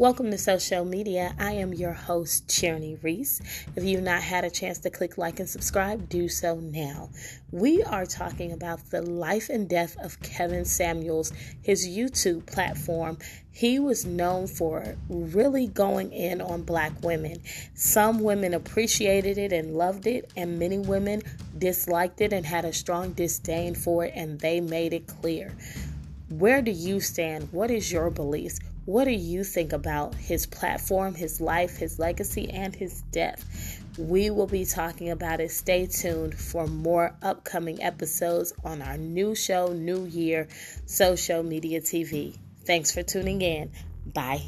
Welcome to Social Media. I am your host, Cherny Reese. If you've not had a chance to click like and subscribe, do so now. We are talking about the life and death of Kevin Samuels, his YouTube platform. He was known for really going in on black women. Some women appreciated it and loved it, and many women disliked it and had a strong disdain for it, and they made it clear. Where do you stand? What is your beliefs? What do you think about his platform, his life, his legacy, and his death? We will be talking about it. Stay tuned for more upcoming episodes on our new show, New Year, Social Media TV. Thanks for tuning in. Bye.